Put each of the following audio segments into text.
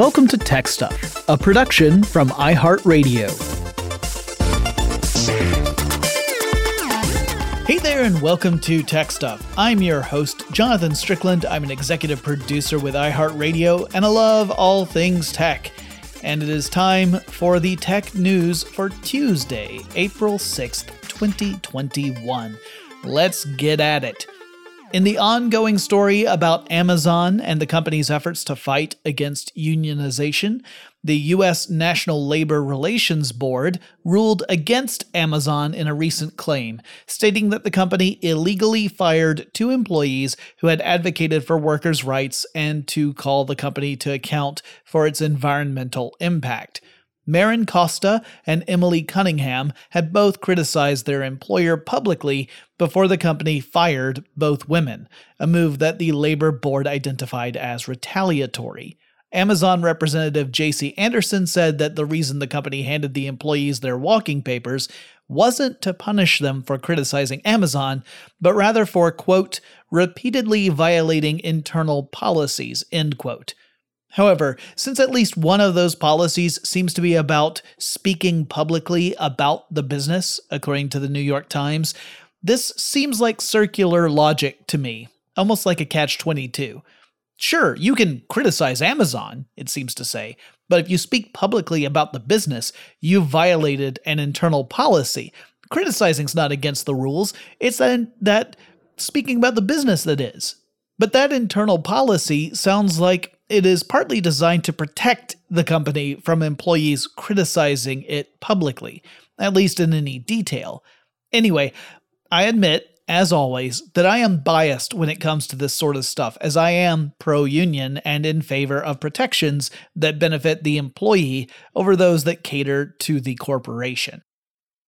Welcome to Tech Stuff, a production from iHeartRadio. Hey there, and welcome to Tech Stuff. I'm your host, Jonathan Strickland. I'm an executive producer with iHeartRadio, and I love all things tech. And it is time for the tech news for Tuesday, April 6th, 2021. Let's get at it. In the ongoing story about Amazon and the company's efforts to fight against unionization, the U.S. National Labor Relations Board ruled against Amazon in a recent claim, stating that the company illegally fired two employees who had advocated for workers' rights and to call the company to account for its environmental impact. Maren Costa and Emily Cunningham had both criticized their employer publicly before the company fired both women, a move that the labor board identified as retaliatory. Amazon representative Jaci Anderson said that the reason the company handed the employees their walking papers wasn't to punish them for criticizing Amazon, but rather for, quote, repeatedly violating internal policies, end quote. However, since at least one of those policies seems to be about speaking publicly about the business, according to the New York Times, this seems like circular logic to me, almost like a catch 22. Sure, you can criticize Amazon, it seems to say, but if you speak publicly about the business, you've violated an internal policy. Criticizing's not against the rules, it's that, that speaking about the business that is. But that internal policy sounds like it is partly designed to protect the company from employees criticizing it publicly, at least in any detail. Anyway, I admit, as always, that I am biased when it comes to this sort of stuff, as I am pro union and in favor of protections that benefit the employee over those that cater to the corporation.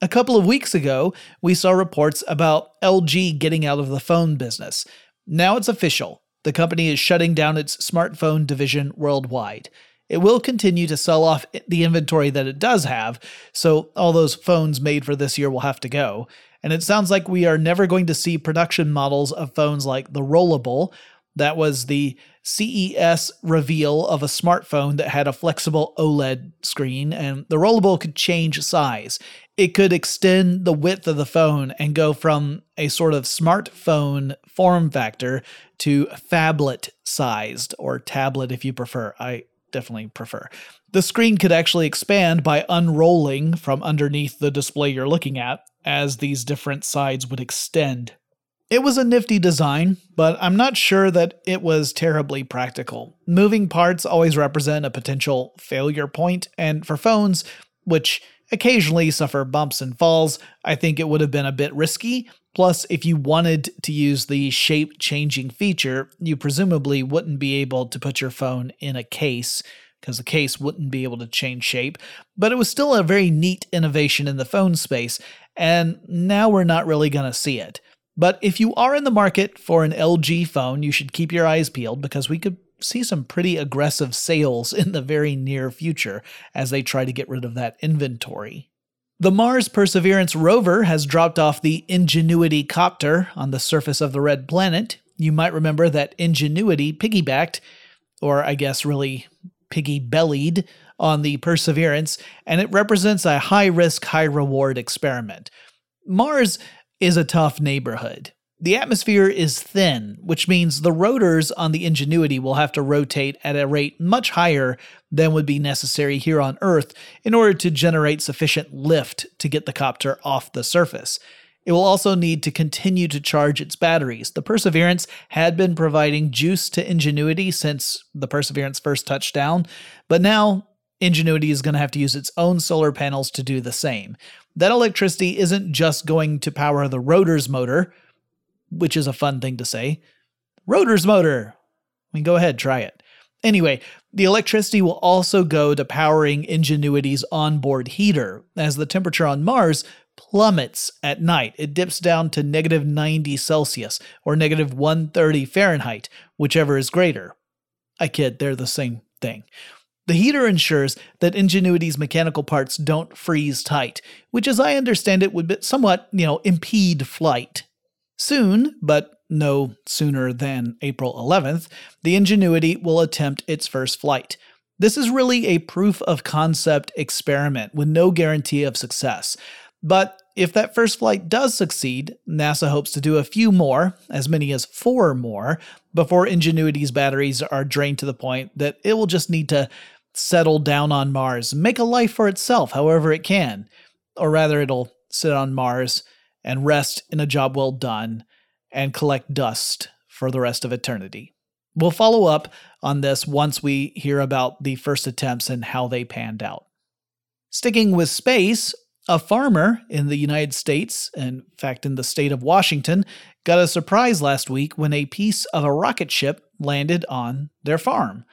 A couple of weeks ago, we saw reports about LG getting out of the phone business. Now it's official. The company is shutting down its smartphone division worldwide. It will continue to sell off the inventory that it does have, so all those phones made for this year will have to go. And it sounds like we are never going to see production models of phones like the Rollable. That was the CES reveal of a smartphone that had a flexible OLED screen, and the Rollable could change size it could extend the width of the phone and go from a sort of smartphone form factor to phablet sized or tablet if you prefer. I definitely prefer. The screen could actually expand by unrolling from underneath the display you're looking at as these different sides would extend. It was a nifty design, but I'm not sure that it was terribly practical. Moving parts always represent a potential failure point, and for phones, which occasionally suffer bumps and falls, I think it would have been a bit risky. Plus, if you wanted to use the shape changing feature, you presumably wouldn't be able to put your phone in a case because the case wouldn't be able to change shape. But it was still a very neat innovation in the phone space, and now we're not really going to see it. But if you are in the market for an LG phone, you should keep your eyes peeled because we could see some pretty aggressive sales in the very near future as they try to get rid of that inventory. The Mars Perseverance rover has dropped off the Ingenuity copter on the surface of the red planet. You might remember that Ingenuity piggybacked, or I guess really piggy bellied, on the Perseverance, and it represents a high risk, high reward experiment. Mars is a tough neighborhood. The atmosphere is thin, which means the rotors on the Ingenuity will have to rotate at a rate much higher than would be necessary here on Earth in order to generate sufficient lift to get the copter off the surface. It will also need to continue to charge its batteries. The Perseverance had been providing juice to Ingenuity since the Perseverance first touched down, but now Ingenuity is going to have to use its own solar panels to do the same. That electricity isn't just going to power the rotor's motor, which is a fun thing to say. Rotor's motor. I mean, go ahead, try it. Anyway, the electricity will also go to powering Ingenuity's onboard heater. As the temperature on Mars plummets at night, it dips down to negative 90 Celsius or negative 130 Fahrenheit, whichever is greater. I kid, they're the same thing. The heater ensures that Ingenuity's mechanical parts don't freeze tight, which, as I understand it, would somewhat, you know, impede flight. Soon, but no sooner than April 11th, the Ingenuity will attempt its first flight. This is really a proof of concept experiment with no guarantee of success. But if that first flight does succeed, NASA hopes to do a few more, as many as four more, before Ingenuity's batteries are drained to the point that it will just need to settle down on Mars, make a life for itself however it can. Or rather, it'll sit on Mars and rest in a job well done and collect dust for the rest of eternity. We'll follow up on this once we hear about the first attempts and how they panned out. Sticking with space, a farmer in the United States, in fact, in the state of Washington, got a surprise last week when a piece of a rocket ship landed on their farm.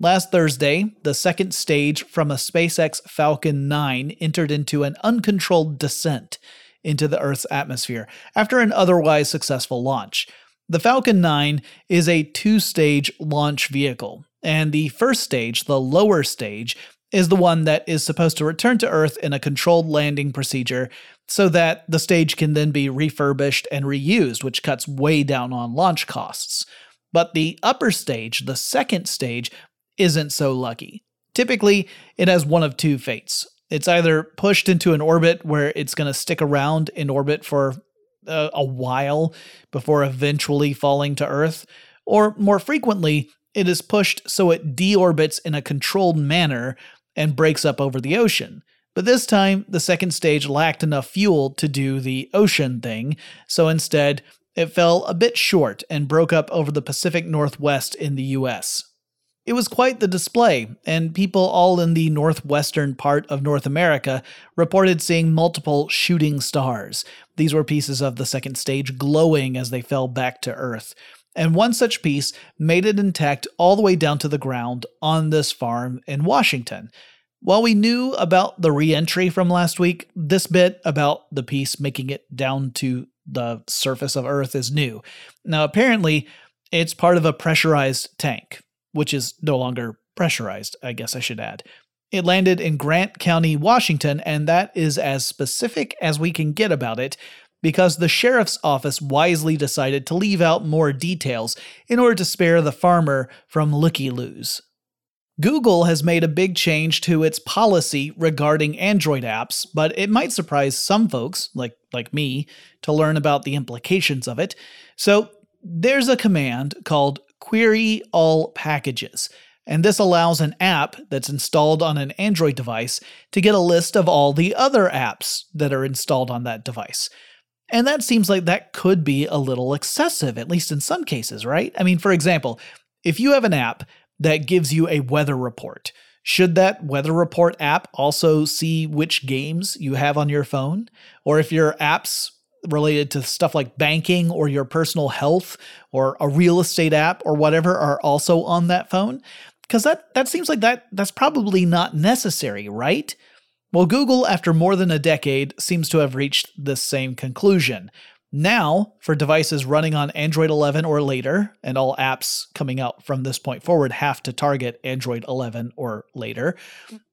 Last Thursday, the second stage from a SpaceX Falcon 9 entered into an uncontrolled descent into the Earth's atmosphere after an otherwise successful launch. The Falcon 9 is a two stage launch vehicle, and the first stage, the lower stage, is the one that is supposed to return to Earth in a controlled landing procedure so that the stage can then be refurbished and reused, which cuts way down on launch costs. But the upper stage, the second stage, isn't so lucky. Typically, it has one of two fates. It's either pushed into an orbit where it's going to stick around in orbit for a, a while before eventually falling to Earth, or more frequently, it is pushed so it deorbits in a controlled manner and breaks up over the ocean. But this time, the second stage lacked enough fuel to do the ocean thing, so instead, it fell a bit short and broke up over the Pacific Northwest in the US. It was quite the display, and people all in the northwestern part of North America reported seeing multiple shooting stars. These were pieces of the second stage glowing as they fell back to Earth. And one such piece made it intact all the way down to the ground on this farm in Washington. While we knew about the re entry from last week, this bit about the piece making it down to the surface of Earth is new. Now, apparently, it's part of a pressurized tank which is no longer pressurized, I guess I should add. It landed in Grant County, Washington, and that is as specific as we can get about it because the sheriff's office wisely decided to leave out more details in order to spare the farmer from looky loos. Google has made a big change to its policy regarding Android apps, but it might surprise some folks, like, like me, to learn about the implications of it. So, there's a command called query all packages. And this allows an app that's installed on an Android device to get a list of all the other apps that are installed on that device. And that seems like that could be a little excessive, at least in some cases, right? I mean, for example, if you have an app that gives you a weather report, should that weather report app also see which games you have on your phone? Or if your apps related to stuff like banking or your personal health or a real estate app or whatever are also on that phone? Because that that seems like that that's probably not necessary right? Well google after more than a decade seems to have reached this same conclusion. Now for devices running on android 11 or later and all apps coming out from this point forward have to target android 11 or later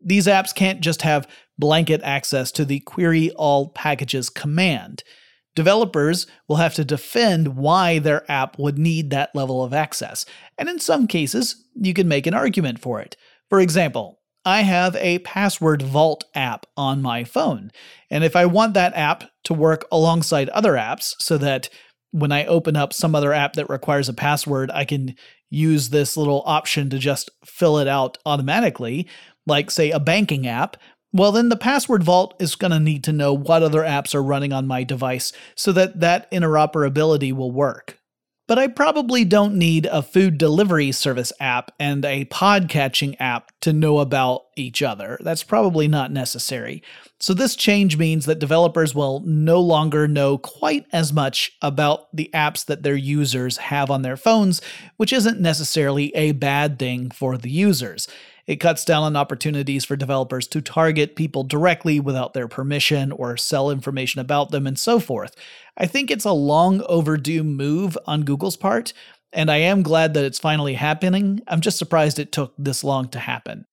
these apps can't just have blanket access to the query all packages command Developers will have to defend why their app would need that level of access, and in some cases, you can make an argument for it. For example, I have a password vault app on my phone, and if I want that app to work alongside other apps so that when I open up some other app that requires a password, I can use this little option to just fill it out automatically, like, say, a banking app, well, then the password vault is going to need to know what other apps are running on my device so that that interoperability will work. But I probably don't need a food delivery service app and a pod catching app to know about each other. That's probably not necessary. So, this change means that developers will no longer know quite as much about the apps that their users have on their phones, which isn't necessarily a bad thing for the users. It cuts down on opportunities for developers to target people directly without their permission or sell information about them and so forth. I think it's a long overdue move on Google's part, and I am glad that it's finally happening. I'm just surprised it took this long to happen.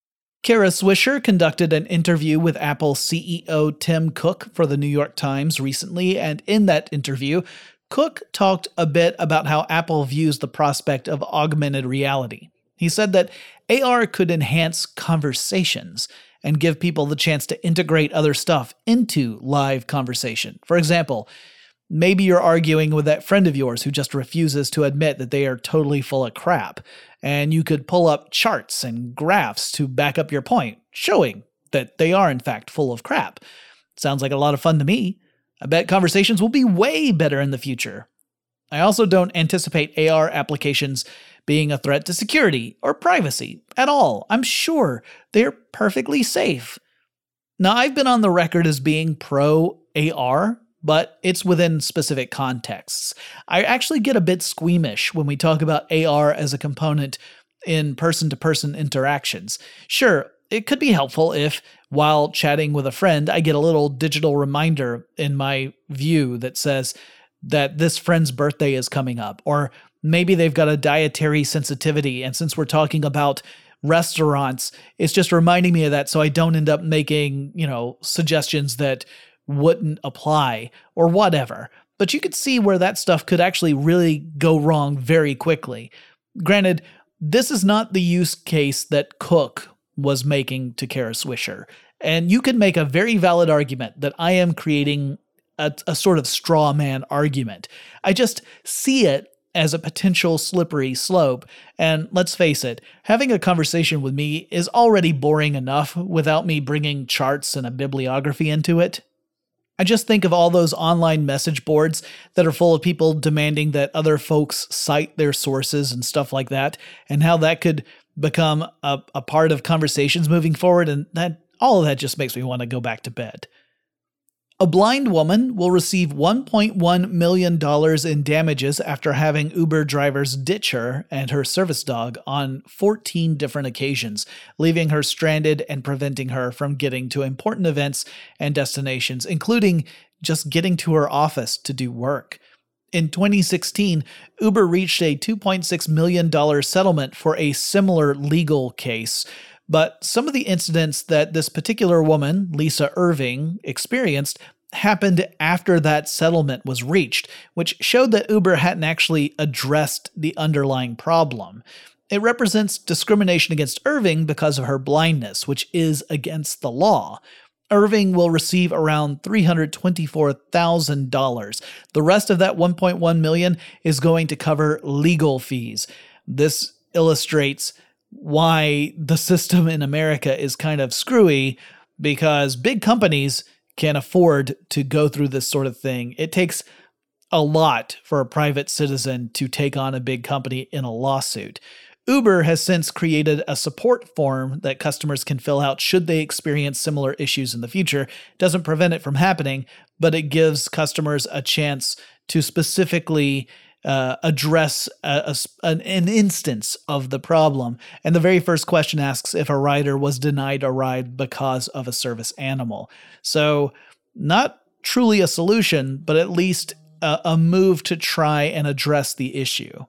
Kara Swisher conducted an interview with Apple CEO Tim Cook for the New York Times recently, and in that interview, Cook talked a bit about how Apple views the prospect of augmented reality. He said that AR could enhance conversations and give people the chance to integrate other stuff into live conversation. For example, maybe you're arguing with that friend of yours who just refuses to admit that they are totally full of crap, and you could pull up charts and graphs to back up your point, showing that they are in fact full of crap. Sounds like a lot of fun to me. I bet conversations will be way better in the future. I also don't anticipate AR applications being a threat to security or privacy at all. I'm sure they're perfectly safe. Now, I've been on the record as being pro AR, but it's within specific contexts. I actually get a bit squeamish when we talk about AR as a component in person to person interactions. Sure, it could be helpful if, while chatting with a friend, I get a little digital reminder in my view that says that this friend's birthday is coming up, or maybe they've got a dietary sensitivity. And since we're talking about restaurants, it's just reminding me of that so I don't end up making, you know, suggestions that wouldn't apply or whatever. But you could see where that stuff could actually really go wrong very quickly. Granted, this is not the use case that Cook was making to Kara Swisher. And you could make a very valid argument that I am creating a, a sort of straw man argument. I just see it as a potential slippery slope. And let's face it, having a conversation with me is already boring enough without me bringing charts and a bibliography into it. I just think of all those online message boards that are full of people demanding that other folks cite their sources and stuff like that, and how that could become a, a part of conversations moving forward. And that all of that just makes me want to go back to bed. A blind woman will receive $1.1 million in damages after having Uber drivers ditch her and her service dog on 14 different occasions, leaving her stranded and preventing her from getting to important events and destinations, including just getting to her office to do work. In 2016, Uber reached a $2.6 million settlement for a similar legal case. But some of the incidents that this particular woman, Lisa Irving, experienced happened after that settlement was reached, which showed that Uber hadn't actually addressed the underlying problem. It represents discrimination against Irving because of her blindness, which is against the law. Irving will receive around $324,000. The rest of that 1.1 million is going to cover legal fees. This illustrates why the system in America is kind of screwy because big companies can afford to go through this sort of thing. It takes a lot for a private citizen to take on a big company in a lawsuit. Uber has since created a support form that customers can fill out should they experience similar issues in the future. It doesn't prevent it from happening, but it gives customers a chance to specifically uh, address a, a, an, an instance of the problem. And the very first question asks if a rider was denied a ride because of a service animal. So, not truly a solution, but at least a, a move to try and address the issue.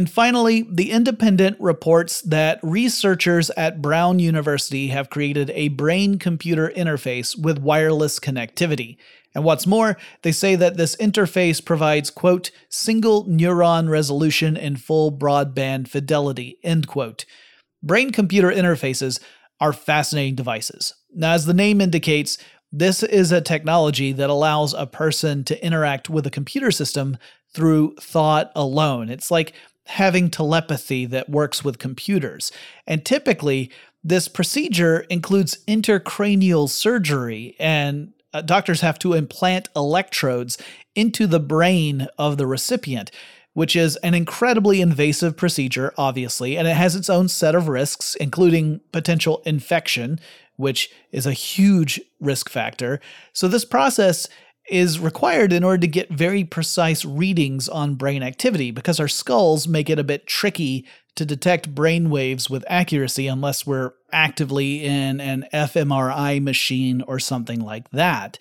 And finally, The Independent reports that researchers at Brown University have created a brain computer interface with wireless connectivity. And what's more, they say that this interface provides, quote, single neuron resolution and full broadband fidelity, end quote. Brain computer interfaces are fascinating devices. Now, as the name indicates, this is a technology that allows a person to interact with a computer system through thought alone. It's like having telepathy that works with computers. And typically, this procedure includes intracranial surgery and uh, doctors have to implant electrodes into the brain of the recipient, which is an incredibly invasive procedure, obviously, and it has its own set of risks, including potential infection, which is a huge risk factor. So, this process is required in order to get very precise readings on brain activity because our skulls make it a bit tricky to detect brain waves with accuracy unless we're actively in an fMRI machine or something like that.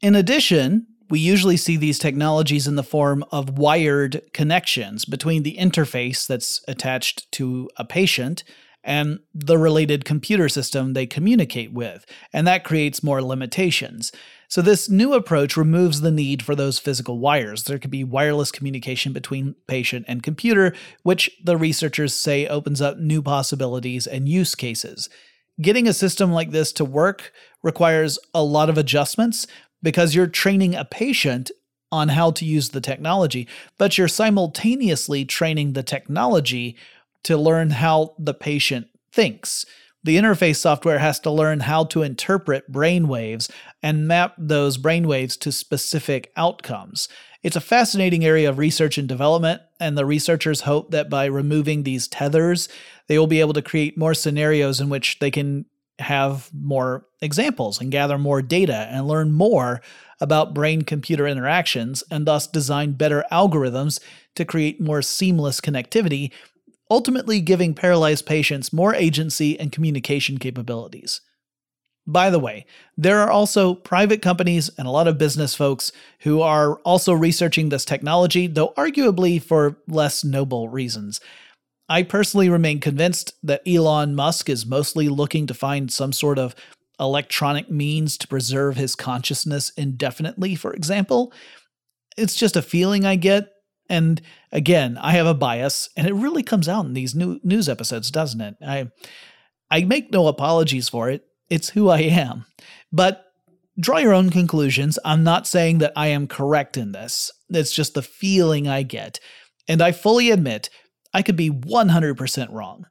In addition, we usually see these technologies in the form of wired connections between the interface that's attached to a patient and the related computer system they communicate with, and that creates more limitations. So, this new approach removes the need for those physical wires. There could be wireless communication between patient and computer, which the researchers say opens up new possibilities and use cases. Getting a system like this to work requires a lot of adjustments because you're training a patient on how to use the technology, but you're simultaneously training the technology to learn how the patient thinks. The interface software has to learn how to interpret brainwaves and map those brainwaves to specific outcomes. It's a fascinating area of research and development, and the researchers hope that by removing these tethers, they will be able to create more scenarios in which they can have more examples and gather more data and learn more about brain computer interactions and thus design better algorithms to create more seamless connectivity ultimately giving paralyzed patients more agency and communication capabilities. By the way, there are also private companies and a lot of business folks who are also researching this technology, though arguably for less noble reasons. I personally remain convinced that Elon Musk is mostly looking to find some sort of electronic means to preserve his consciousness indefinitely, for example. It's just a feeling I get, and again, I have a bias, and it really comes out in these new news episodes, doesn't it? I I make no apologies for it. It's who I am. But draw your own conclusions. I'm not saying that I am correct in this. It's just the feeling I get. And I fully admit I could be 100% wrong.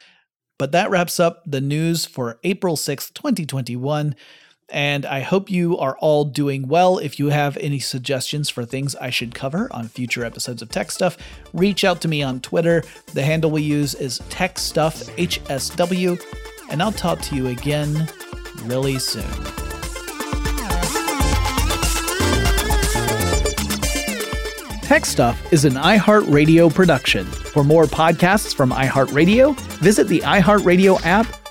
But that wraps up the news for April 6th, 2021 and I hope you are all doing well. If you have any suggestions for things I should cover on future episodes of Tech Stuff, reach out to me on Twitter. The handle we use is TechStuffHSW, and I'll talk to you again really soon. Tech Stuff is an iHeartRadio production. For more podcasts from iHeartRadio, visit the iHeartRadio app